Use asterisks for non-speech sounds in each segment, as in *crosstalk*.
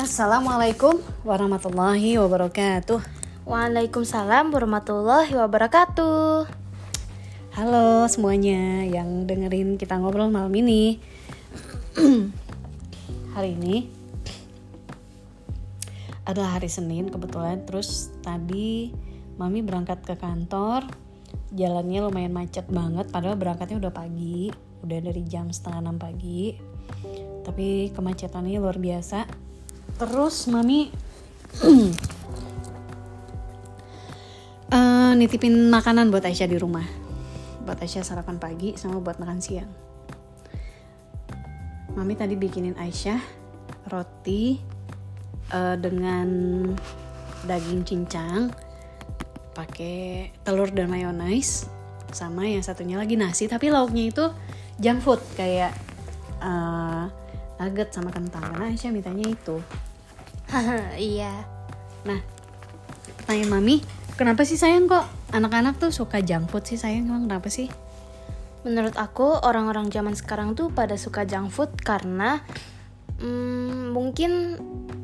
Assalamualaikum warahmatullahi wabarakatuh. Waalaikumsalam warahmatullahi wabarakatuh. Halo semuanya yang dengerin kita ngobrol malam ini. *clears throat* hari ini adalah hari Senin kebetulan. Terus tadi mami berangkat ke kantor. Jalannya lumayan macet banget. Padahal berangkatnya udah pagi, udah dari jam setengah enam pagi. Tapi kemacetannya luar biasa terus mami? Uh, nitipin makanan buat Aisyah di rumah. Buat Aisyah sarapan pagi sama buat makan siang. Mami tadi bikinin Aisyah roti uh, dengan daging cincang pakai telur dan mayonaise sama yang satunya lagi nasi tapi lauknya itu junk food kayak uh, nugget sama kentang. Karena Aisyah mintanya itu *laughs* iya. Nah, pertanyaan mami, kenapa sih sayang kok anak-anak tuh suka junk food sih sayang emang kenapa sih? Menurut aku orang-orang zaman sekarang tuh pada suka junk food karena hmm, mungkin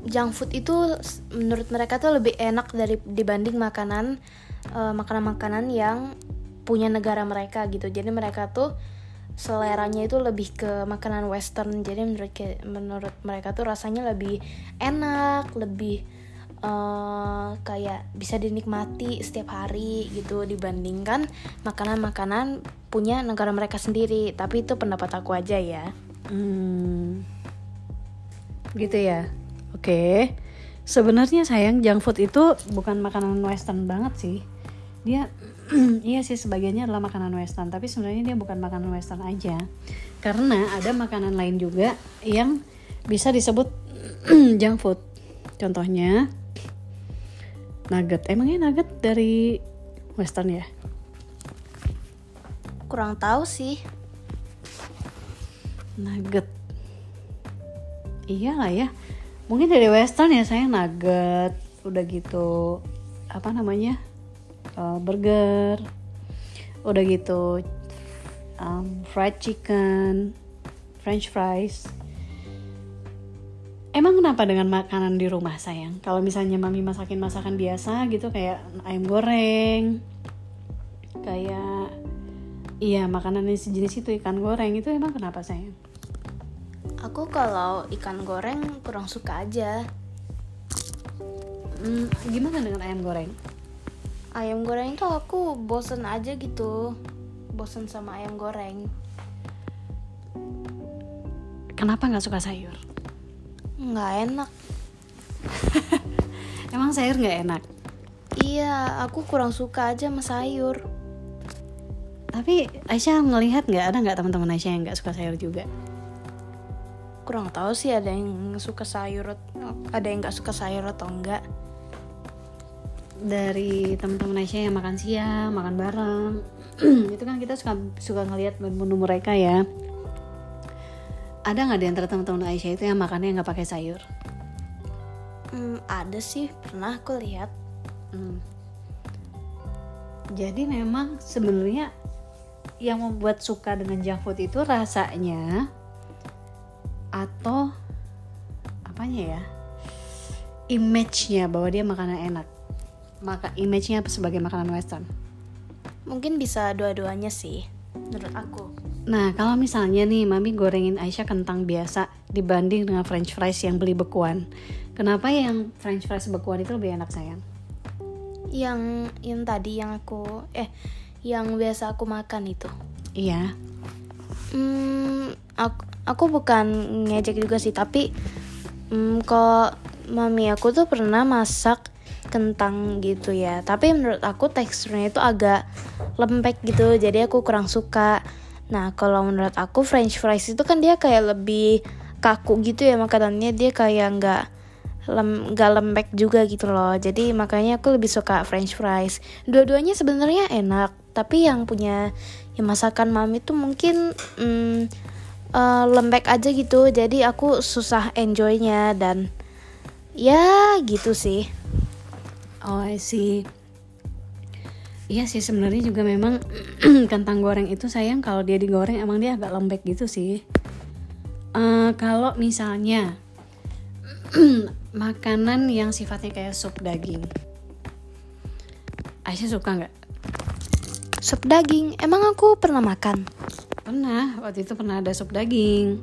junk food itu menurut mereka tuh lebih enak dari dibanding makanan uh, makanan-makanan yang punya negara mereka gitu. Jadi mereka tuh seleranya itu lebih ke makanan western. Jadi menurut menurut mereka tuh rasanya lebih enak lebih uh, kayak bisa dinikmati setiap hari gitu dibandingkan makanan-makanan punya negara mereka sendiri. Tapi itu pendapat aku aja ya. Hmm, gitu ya? Oke. Okay. sebenarnya sayang junk food itu bukan makanan western banget sih. Dia iya sih sebagiannya adalah makanan western. Tapi sebenarnya dia bukan makanan western aja. Karena ada makanan lain juga yang bisa disebut *clears throat* junk food. Contohnya nugget. Emangnya nugget dari western ya? Kurang tahu sih. Nugget. Iyalah ya. Mungkin dari western ya saya nugget. Udah gitu apa namanya uh, burger udah gitu um, fried chicken french fries Emang kenapa dengan makanan di rumah sayang? Kalau misalnya mami masakin masakan biasa gitu kayak ayam goreng, kayak iya makanan yang sejenis itu ikan goreng itu emang kenapa sayang? Aku kalau ikan goreng kurang suka aja. Hmm, gimana dengan ayam goreng? Ayam goreng itu aku bosen aja gitu. Bosen sama ayam goreng. Kenapa nggak suka sayur? Nggak enak. *laughs* Emang sayur nggak enak? Iya aku kurang suka aja sama sayur. Tapi Aisyah ngelihat nggak? Ada nggak teman-teman Aisyah yang nggak suka sayur juga? Kurang tahu sih ada yang suka sayur ada yang nggak suka sayur atau enggak dari teman-teman Aisyah yang makan siang, makan bareng, *clears throat* itu kan kita suka suka ngelihat menu mereka ya. Ada nggak di antara teman-teman Aisyah itu yang makannya nggak pakai sayur? Hmm, ada sih, pernah aku lihat. Hmm. Jadi memang sebenarnya yang membuat suka dengan junk food itu rasanya atau apanya ya? Image-nya bahwa dia makanan enak maka image-nya sebagai makanan western? Mungkin bisa dua-duanya sih, menurut aku. Nah, kalau misalnya nih Mami gorengin Aisyah kentang biasa dibanding dengan french fries yang beli bekuan. Kenapa yang french fries bekuan itu lebih enak sayang? Yang yang tadi yang aku eh yang biasa aku makan itu. Iya. Hmm, aku aku bukan ngejek juga sih, tapi hmm, kok mami aku tuh pernah masak kentang gitu ya. Tapi menurut aku teksturnya itu agak lembek gitu jadi aku kurang suka. Nah kalau menurut aku french fries itu kan dia kayak lebih kaku gitu ya makanannya. Dia kayak nggak lem gak lembek juga gitu loh. Jadi makanya aku lebih suka french fries. Dua-duanya sebenarnya enak tapi yang punya yang masakan mami tuh mungkin hmm, uh, lembek aja gitu. Jadi aku susah enjoynya dan ya gitu sih Oh I see. Iya sih sebenarnya juga memang *clears throat* kentang goreng itu sayang kalau dia digoreng emang dia agak lembek gitu sih. Uh, kalau misalnya *clears throat* makanan yang sifatnya kayak sup daging. Aisyah suka nggak? Sup daging, emang aku pernah makan? Pernah, waktu itu pernah ada sup daging.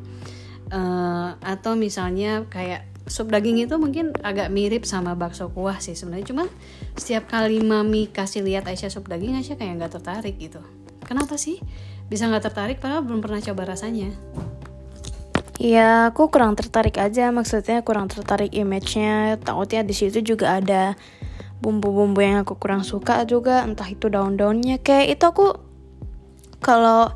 Eh, atau misalnya kayak sup daging itu mungkin agak mirip sama bakso kuah sih sebenarnya. Cuman setiap kali mami kasih lihat Aisyah sup daging, Aisyah kayak nggak tertarik gitu. Kenapa sih? Bisa nggak tertarik padahal belum pernah coba rasanya. Ya, aku kurang tertarik aja. Maksudnya kurang tertarik image-nya. Takutnya di situ juga ada bumbu-bumbu yang aku kurang suka juga. Entah itu daun-daunnya. Kayak itu aku kalau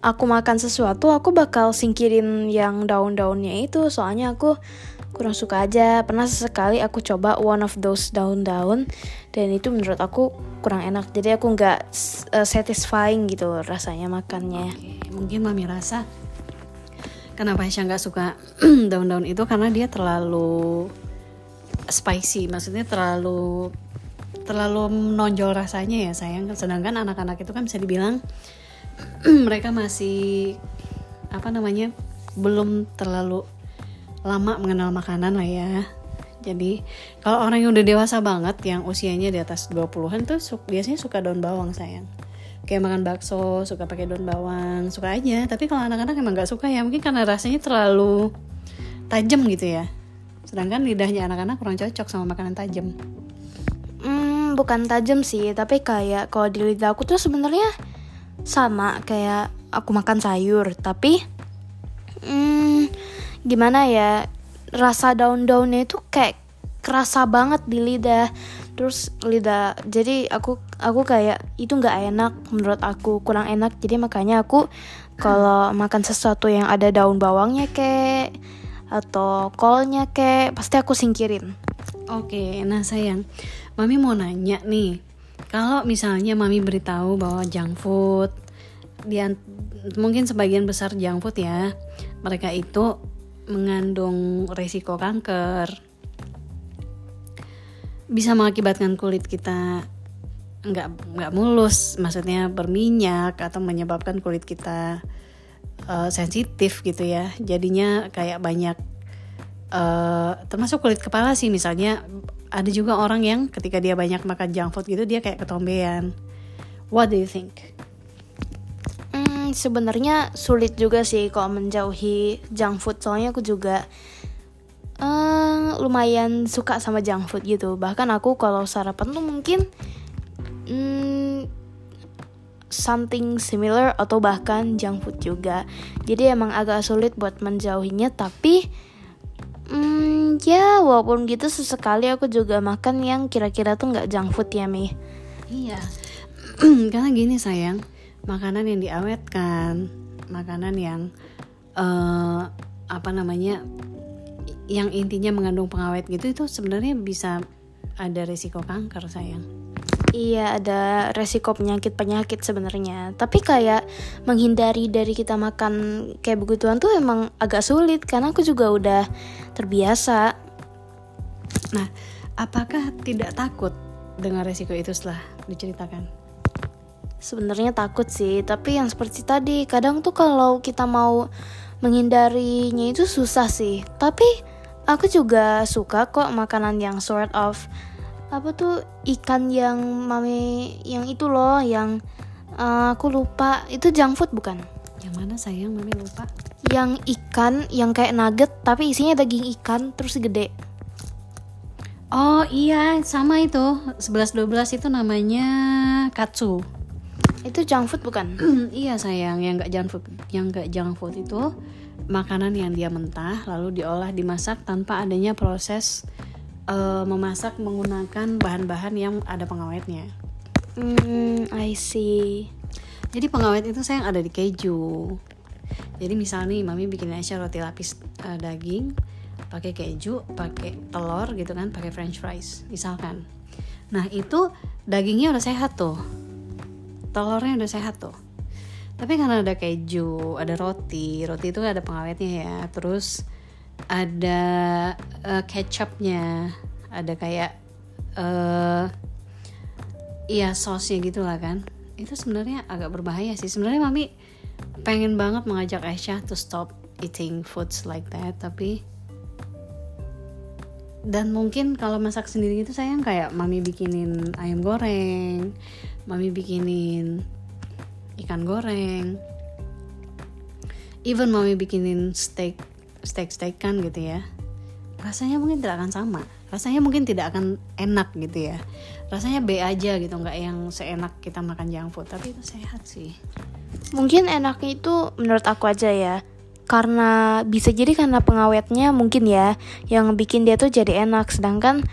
aku makan sesuatu, aku bakal singkirin yang daun-daunnya itu. Soalnya aku kurang suka aja. Pernah sesekali aku coba one of those daun-daun dan itu menurut aku kurang enak. Jadi aku nggak uh, satisfying gitu rasanya makannya. Oke, mungkin mami rasa kenapa Aisyah nggak suka *clears throat* daun-daun itu karena dia terlalu spicy, maksudnya terlalu terlalu menonjol rasanya ya sayang. Sedangkan anak-anak itu kan bisa dibilang *clears throat* mereka masih apa namanya belum terlalu lama mengenal makanan lah ya. Jadi kalau orang yang udah dewasa banget yang usianya di atas 20-an tuh su biasanya suka daun bawang sayang. Kayak makan bakso suka pakai daun bawang suka aja. Tapi kalau anak-anak emang nggak suka ya mungkin karena rasanya terlalu tajam gitu ya. Sedangkan lidahnya anak-anak kurang cocok sama makanan tajam. Hmm, bukan tajam sih, tapi kayak kalau di lidah aku tuh sebenarnya sama kayak aku makan sayur, tapi hmm, gimana ya rasa daun-daunnya itu kayak kerasa banget di lidah. Terus lidah, jadi aku aku kayak itu nggak enak menurut aku kurang enak. Jadi makanya aku kalau makan sesuatu yang ada daun bawangnya kek atau kolnya kek pasti aku singkirin. Oke, nah sayang, mami mau nanya nih, kalau misalnya mami beritahu bahwa junk food, dia mungkin sebagian besar junk food ya, mereka itu mengandung resiko kanker, bisa mengakibatkan kulit kita nggak nggak mulus, maksudnya berminyak atau menyebabkan kulit kita uh, sensitif gitu ya, jadinya kayak banyak uh, termasuk kulit kepala sih misalnya ada juga orang yang ketika dia banyak makan junk food gitu dia kayak ketombean. What do you think? Sebenarnya sulit juga sih kalau menjauhi junk food soalnya aku juga eh, lumayan suka sama junk food gitu. Bahkan aku kalau sarapan tuh mungkin hmm, something similar atau bahkan junk food juga. Jadi emang agak sulit buat menjauhinya tapi Hmm, ya walaupun gitu sesekali aku juga makan yang kira-kira tuh nggak junk food ya Mi. Iya, *clears throat* karena gini sayang, makanan yang diawetkan, makanan yang uh, apa namanya, yang intinya mengandung pengawet gitu itu sebenarnya bisa ada risiko kanker sayang. Iya ada resiko penyakit-penyakit sebenarnya Tapi kayak menghindari dari kita makan kayak begituan tuh emang agak sulit Karena aku juga udah terbiasa Nah, apakah tidak takut dengan resiko itu setelah diceritakan? Sebenarnya takut sih Tapi yang seperti tadi Kadang tuh kalau kita mau menghindarinya itu susah sih. Tapi aku juga suka kok makanan yang sort of apa tuh ikan yang mami yang itu loh yang uh, aku lupa. Itu junk food bukan? Yang mana sayang mami lupa? yang ikan yang kayak nugget tapi isinya daging ikan terus gede. Oh iya, sama itu. 11-12 itu namanya katsu. Itu junk food bukan *clears throat* iya sayang, yang nggak junk food, yang nggak junk food itu makanan yang dia mentah lalu diolah dimasak tanpa adanya proses uh, memasak menggunakan bahan-bahan yang ada pengawetnya. hmm I see Jadi pengawet itu sayang ada di keju. Jadi misalnya nih mami bikin Aisyah roti lapis uh, daging pakai keju, pakai telur gitu kan, pakai french fries misalkan. Nah, itu dagingnya udah sehat tuh. Telurnya udah sehat tuh. Tapi karena ada keju, ada roti, roti itu ada pengawetnya ya. Terus ada uh, kecapnya, ada kayak uh, iya sosnya gitu lah kan. Itu sebenarnya agak berbahaya sih. Sebenarnya mami pengen banget mengajak Aisyah to stop eating foods like that, tapi dan mungkin kalau masak sendiri itu sayang kayak mami bikinin ayam goreng mami bikinin ikan goreng. Even mami bikinin steak steak steakan gitu ya. Rasanya mungkin tidak akan sama. Rasanya mungkin tidak akan enak gitu ya. Rasanya B aja gitu nggak yang seenak kita makan junk food. Tapi itu sehat sih. Mungkin enaknya itu menurut aku aja ya. Karena bisa jadi karena pengawetnya mungkin ya yang bikin dia tuh jadi enak. Sedangkan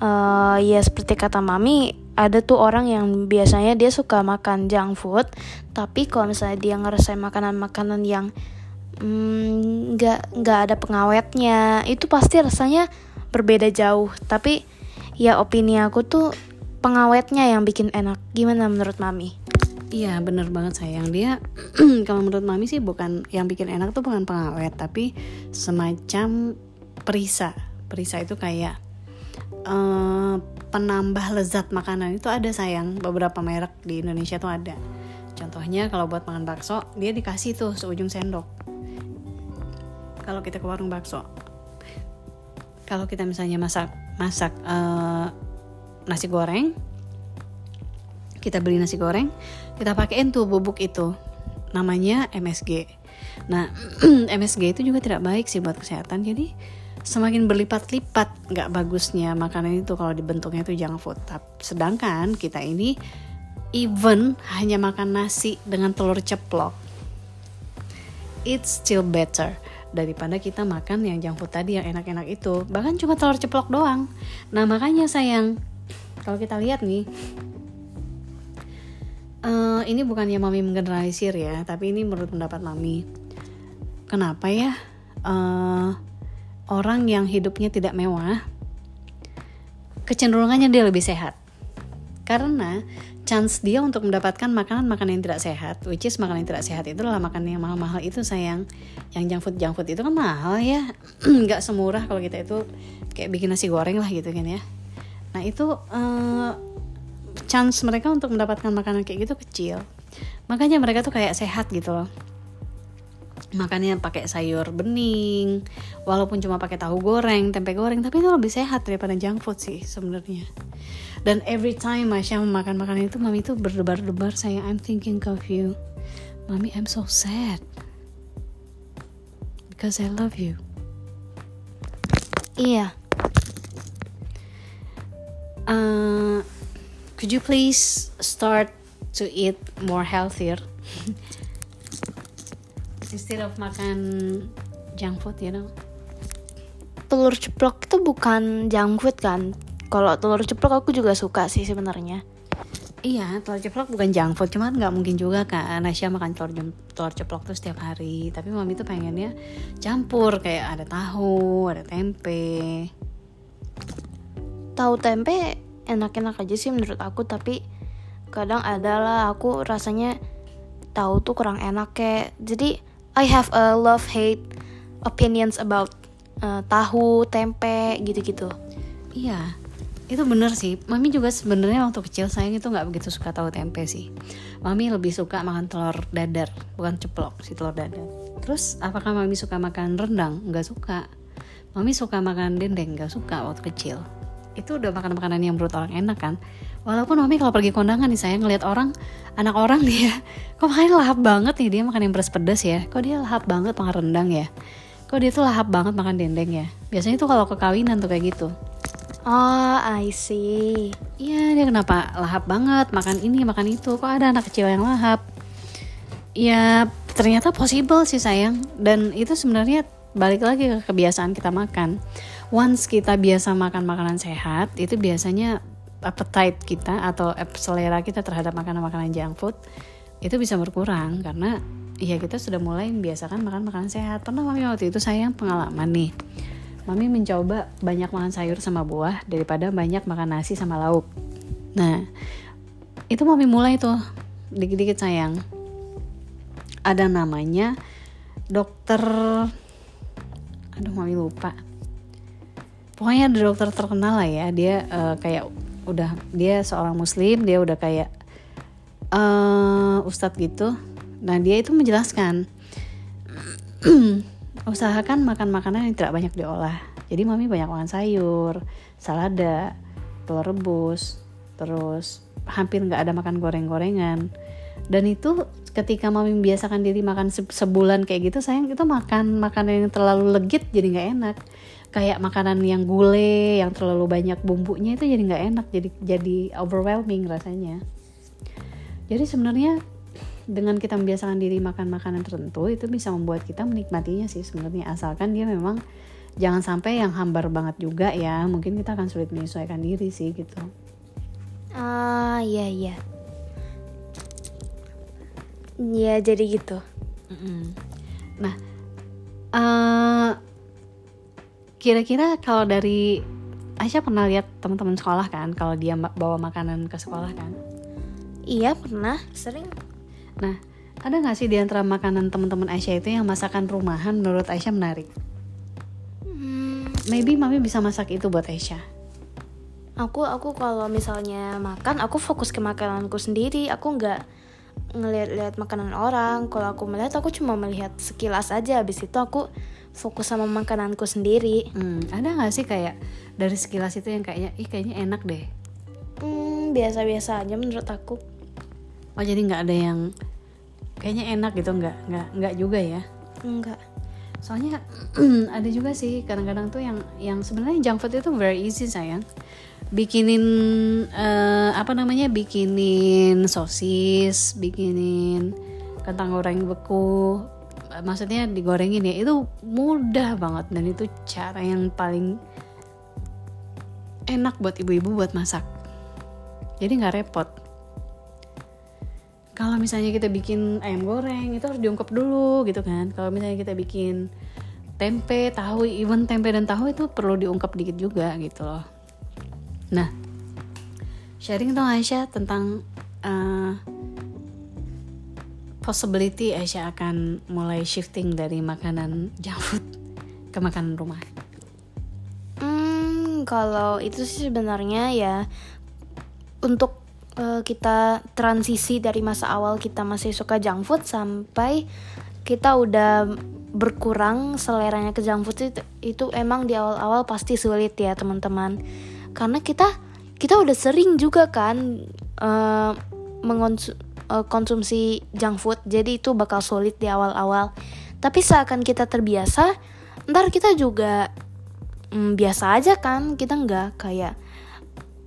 eh, ya seperti kata mami ada tuh orang yang biasanya dia suka makan junk food, tapi kalau misalnya dia ngerasain makanan-makanan yang mm, nggak nggak ada pengawetnya, itu pasti rasanya berbeda jauh. Tapi ya opini aku tuh pengawetnya yang bikin enak. Gimana menurut mami? Iya bener banget sayang dia *clears throat* kalau menurut mami sih bukan yang bikin enak tuh bukan pengawet tapi semacam perisa perisa itu kayak eh, penambah lezat makanan itu ada sayang. Beberapa merek di Indonesia tuh ada. Contohnya kalau buat makan bakso dia dikasih tuh seujung sendok. Kalau kita ke warung bakso. Kalau kita misalnya masak masak eh, nasi goreng kita beli nasi goreng kita pakein tuh bubuk itu. Namanya MSG nah *clears throat* MSG itu juga tidak baik sih buat kesehatan. Jadi semakin berlipat-lipat nggak bagusnya makanan itu. Kalau dibentuknya itu junk food Tap- sedangkan kita ini even hanya makan nasi dengan telur ceplok. It's still better daripada kita makan yang junk food tadi yang enak-enak itu. Bahkan cuma telur ceplok doang. Nah makanya sayang kalau kita lihat nih Eh, ini bukannya mami menggeneralisir ya, tapi ini menurut pendapat mami. Kenapa ya? Eh, orang yang hidupnya tidak mewah, kecenderungannya dia lebih sehat? Karena chance dia untuk mendapatkan makanan-makanan yang tidak sehat, which is makanan yang tidak sehat itu adalah makanan yang mahal-mahal itu sayang. Yang junk food junk food itu kan mahal ya, *clears throat* nggak semurah kalau kita itu kayak bikin nasi goreng lah gitu kan ya. Nah itu eh, chance mereka untuk mendapatkan makanan kayak gitu kecil makanya mereka tuh kayak sehat gitu loh makannya pakai sayur bening walaupun cuma pakai tahu goreng tempe goreng tapi itu lebih sehat daripada junk food sih sebenarnya. Dan every time Masya makan makanan itu mami tuh berdebar-debar sayang I'm thinking of you. Mami I'm so sad. Because I love you. Iya, Uh, could you please start to eat more healthier *laughs* instead of makan junk food you know telur ceplok itu bukan junk food kan? Kalau telur ceplok aku juga suka sih sebenarnya. iya telur ceplok bukan junk food cuman nggak mungkin juga kan Nasya makan telur telur ceplok tuh setiap hari tapi mami tuh pengennya campur kayak ada tahu ada tempe Tahu tempe enak-enak aja sih menurut aku, tapi kadang ada lah aku rasanya tahu tuh kurang enak kayak. Jadi I have a love hate opinions about eh, tahu, tempe gitu-gitu. Iya, itu bener sih. Mami juga sebenarnya waktu kecil sayang itu nggak begitu suka tahu tempe sih. Mami lebih suka makan telur dadar, bukan ceplok si telur dadar. Terus apakah mami suka makan rendang? Nggak suka. Mami suka makan dendeng, nggak suka waktu kecil. Itu udah makan makanan yang menurut orang enak kan. Walaupun mami kalau pergi kondangan nih saya ngeliat orang, anak orang dia, *laughs* kok makannya lahap banget nih dia makan yang pedas-pedas ya. Kok dia lahap banget makan rendang ya. Kok dia tuh lahap banget makan dendeng ya. Biasanya tuh kalau ke kawinan tuh kayak gitu. Oh, I see. Iya dia kenapa lahap banget makan ini makan itu kok ada anak kecil yang lahap ya ternyata possible sih sayang dan itu sebenarnya balik lagi ke kebiasaan kita makan once kita biasa makan makanan sehat itu biasanya appetite kita atau selera kita terhadap makanan-makanan junk food itu bisa berkurang karena ya kita sudah mulai membiasakan makan makanan sehat. Pernah mami waktu itu sayang pengalaman nih mami mencoba banyak makan sayur sama buah daripada banyak makan nasi sama lauk. Nah itu mami mulai tuh dikit-dikit sayang. Ada namanya dokter aduh mami lupa pokoknya ada dokter terkenal lah ya. Dia eh, kayak udah dia seorang muslim dia udah kayak eh ustadz gitu. Nah dia itu menjelaskan *clears throat* usahakan makan makanan yang tidak banyak diolah. Jadi mami banyak makan sayur salada telur rebus terus hampir nggak ada makan goreng-gorengan. Dan itu ketika mami membiasakan diri makan se- sebulan kayak gitu sayang itu makan makanan yang terlalu legit jadi nggak enak kayak makanan yang gule yang terlalu banyak bumbunya itu jadi nggak enak jadi jadi overwhelming rasanya jadi sebenarnya dengan kita membiasakan diri makan makanan tertentu itu bisa membuat kita menikmatinya sih sebenarnya asalkan dia memang jangan sampai yang hambar banget juga ya mungkin kita akan sulit menyesuaikan diri sih gitu Ah, iya iya. Iya, jadi gitu. Mm-mm. Nah, eh, kira-kira kalau dari Aisyah pernah lihat teman-teman sekolah kan, kalau dia bawa makanan ke sekolah kan. Iya, pernah, sering. Nah, ada nggak sih di antara makanan teman-teman Aisyah itu yang masakan rumahan menurut Aisyah menarik? Hmm, Maybe mami bisa masak itu buat Aisyah. aku aku kalau misalnya makan, aku fokus ke makananku sendiri. Aku nggak ngeliat-liat makanan orang. Kalau aku melihat, aku cuma melihat sekilas aja. Habis itu aku fokus sama makananku sendiri. Hmm, ada nggak sih kayak dari sekilas itu yang kayaknya, ih kayaknya enak deh. Hmm, biasa-biasa aja menurut aku. Oh jadi nggak ada yang kayaknya enak gitu nggak nggak nggak juga ya? Enggak. soalnya *clears throat* ada juga sih kadang-kadang tuh yang yang sebenarnya junk food itu very easy sayang bikinin eh, apa namanya bikinin sosis bikinin kentang goreng beku maksudnya digorengin ya itu mudah banget. Dan itu cara yang paling enak buat ibu-ibu buat masak. Jadi nggak repot. Kalau misalnya kita bikin ayam goreng itu harus diungkep dulu gitu kan. Kalau misalnya kita bikin tempe tahu even tempe dan tahu itu perlu diungkep dikit juga gitu loh. Nah sharing dong Aisyah tentang eh, possibility Aisyah akan mulai shifting dari makanan junk food ke makanan rumah? Hmm, kalau itu sih sebenarnya ya untuk eh, kita transisi dari masa awal kita masih suka junk food sampai kita udah berkurang seleranya ke junk food itu, itu emang di awal-awal pasti sulit ya teman-teman. Karena kita kita udah sering juga kan eh, mengonsu- eh, konsumsi junk food jadi itu bakal sulit di awal-awal. Tapi seakan kita terbiasa ntar kita juga mm, biasa aja kan kita nggak kayak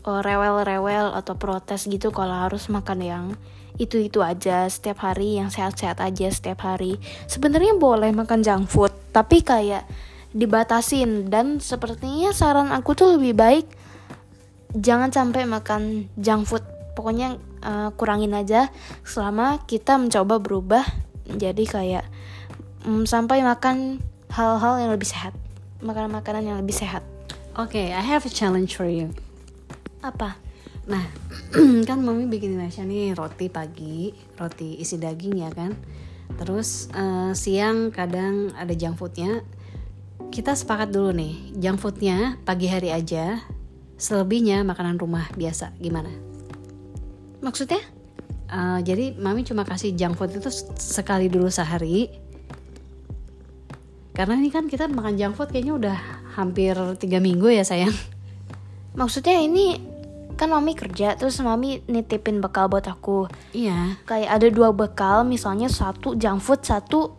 uh, rewel-rewel atau protes gitu kalau harus makan yang itu-itu aja setiap hari yang sehat-sehat aja setiap hari. Sebenarnya boleh makan junk food tapi kayak dibatasin. Dan sepertinya saran aku tuh lebih baik jangan sampai makan junk food pokoknya uh, kurangin aja selama kita mencoba berubah jadi kayak mm, sampai makan hal-hal yang lebih sehat makanan-makanan yang lebih sehat Oke, I have a challenge for you. apa Nah, *clears throat* kan mami bikinin Aisyah nih roti pagi, roti isi daging ya kan. Terus eh, siang kadang ada junk foodnya. Kita sepakat dulu nih, junk foodnya pagi hari aja. Selebihnya makanan rumah biasa. Gimana? Maksudnya Eh, jadi mami cuma kasih junk food itu sekali dulu sehari. Karena ini kan kita makan junk food kayaknya udah hampir tiga minggu ya sayang. maksudnya ini kan mami kerja terus mami nitipin bekal buat aku Iya. kayak ada dua bekal misalnya satu junk food satu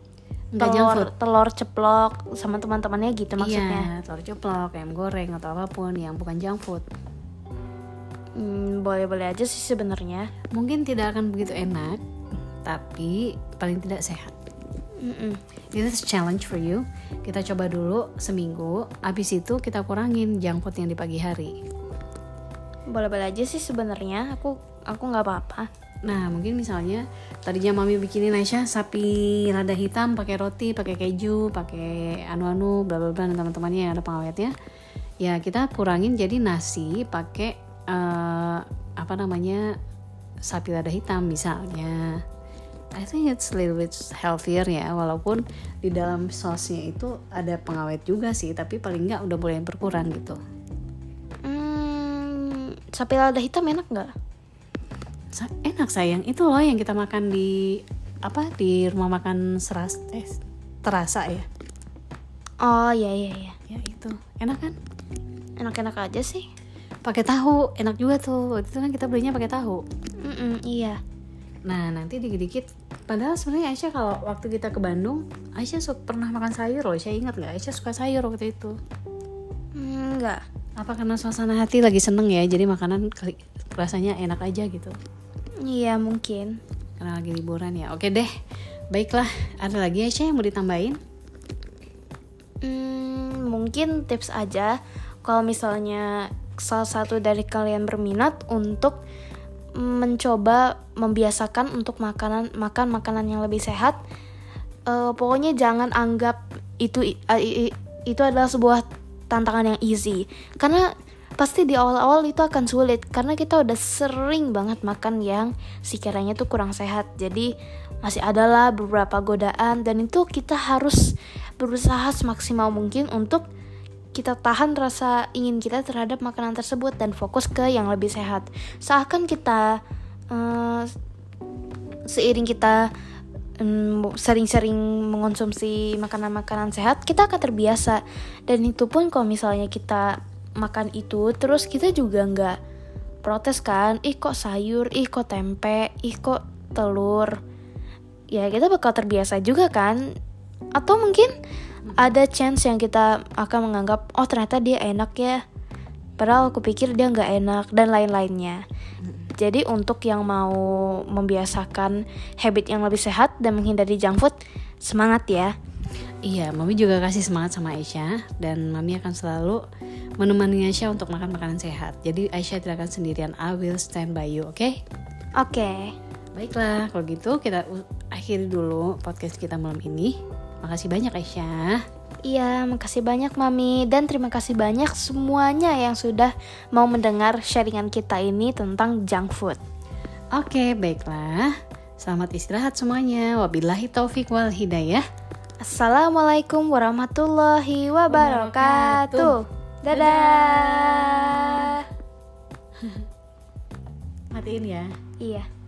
Nggak junk telur food. telur ceplok sama teman-temannya gitu Iya, maksudnya telur ceplok, ayam goreng atau apa pun yang bukan junk food. Hmm, boleh-boleh aja sih sebenarnya Mungkin tidak akan begitu enak, tapi paling tidak sehat. Mm-mm. This is challenge for you. Kita coba dulu seminggu, habis itu kita kurangin junk food yang di pagi hari. boleh-boleh aja sih sebenarnya aku aku nggak apa-apa Nah, mungkin misalnya tadinya mami bikinin Aisyah sapi lada hitam pakai roti, pakai keju, pakai anu-anu bla bla bla dan teman-temannya yang ada pengawetnya. Ya, kita kurangin jadi nasi pakai eh, apa namanya? sapi lada hitam misalnya. I think it's a little bit healthier ya, walaupun di dalam sausnya itu ada pengawet juga sih, tapi paling nggak udah mulai berkurang gitu. hmm, sapi lada hitam enak nggak Sa- enak sayang itu loh yang kita makan di apa di rumah makan seras eh terasa ya Oh iya iya iya. Ya itu. Enak kan? Enak-enak aja sih. Pakai tahu, enak juga tuh. Waktu itu kan kita belinya pakai tahu. Mm-mm, iya. Nah, nanti dikit-dikit padahal sebenarnya Aisyah kalau waktu kita ke Bandung, Aisyah suka pernah makan sayur loh. Aisyah ingat nggak? Aisyah suka sayur waktu itu. Hmm, enggak. Apa karena suasana hati lagi seneng ya, jadi makanan rasanya enak aja gitu. Iya mungkin. Karena lagi liburan ya. Oke deh. Baiklah, ada lagi Aisyah yang mau ditambahin? Hmm, mungkin tips aja kalau misalnya salah satu dari kalian berminat untuk mencoba membiasakan untuk makanan makan makanan yang lebih sehat. eh, pokoknya jangan anggap itu i- itu adalah sebuah tantangan yang easy karena pasti di awal-awal itu akan sulit karena kita udah sering banget makan yang sekiranya tuh kurang sehat jadi masih adalah beberapa godaan dan itu kita harus berusaha semaksimal mungkin untuk kita tahan rasa ingin kita terhadap makanan tersebut dan fokus ke yang lebih sehat. Seakan kita eh, seiring kita mm, sering-sering mengonsumsi makanan-makanan sehat kita akan terbiasa. Dan itu pun kalau misalnya kita makan itu terus kita juga nggak protes kan ih kok sayur ih kok tempe ih kok telur. Ya kita bakal terbiasa juga kan? Atau mungkin ada chance yang kita akan menganggap oh ternyata dia enak ya padahal aku pikir dia nggak enak dan lain-lainnya jadi untuk yang mau membiasakan habit yang lebih sehat dan menghindari junk food semangat ya Iya, Mami juga kasih semangat sama Aisyah dan Mami akan selalu menemani Aisyah untuk makan makanan sehat. Jadi Aisyah tidak akan sendirian. I will stand by you, oke? oke Baiklah, kalau gitu kita akhiri dulu podcast kita malam ini. Makasih banyak Aisyah. Iya, makasih banyak Mami dan terima kasih banyak semuanya yang sudah mau mendengar sharingan kita ini tentang junk food. Oke, baiklah. Selamat istirahat semuanya. Wabillahi taufik wal hidayah. Assalamualaikum warahmatullahi wabarakatuh. Dadah. *laughs* Matiin ya. Iya.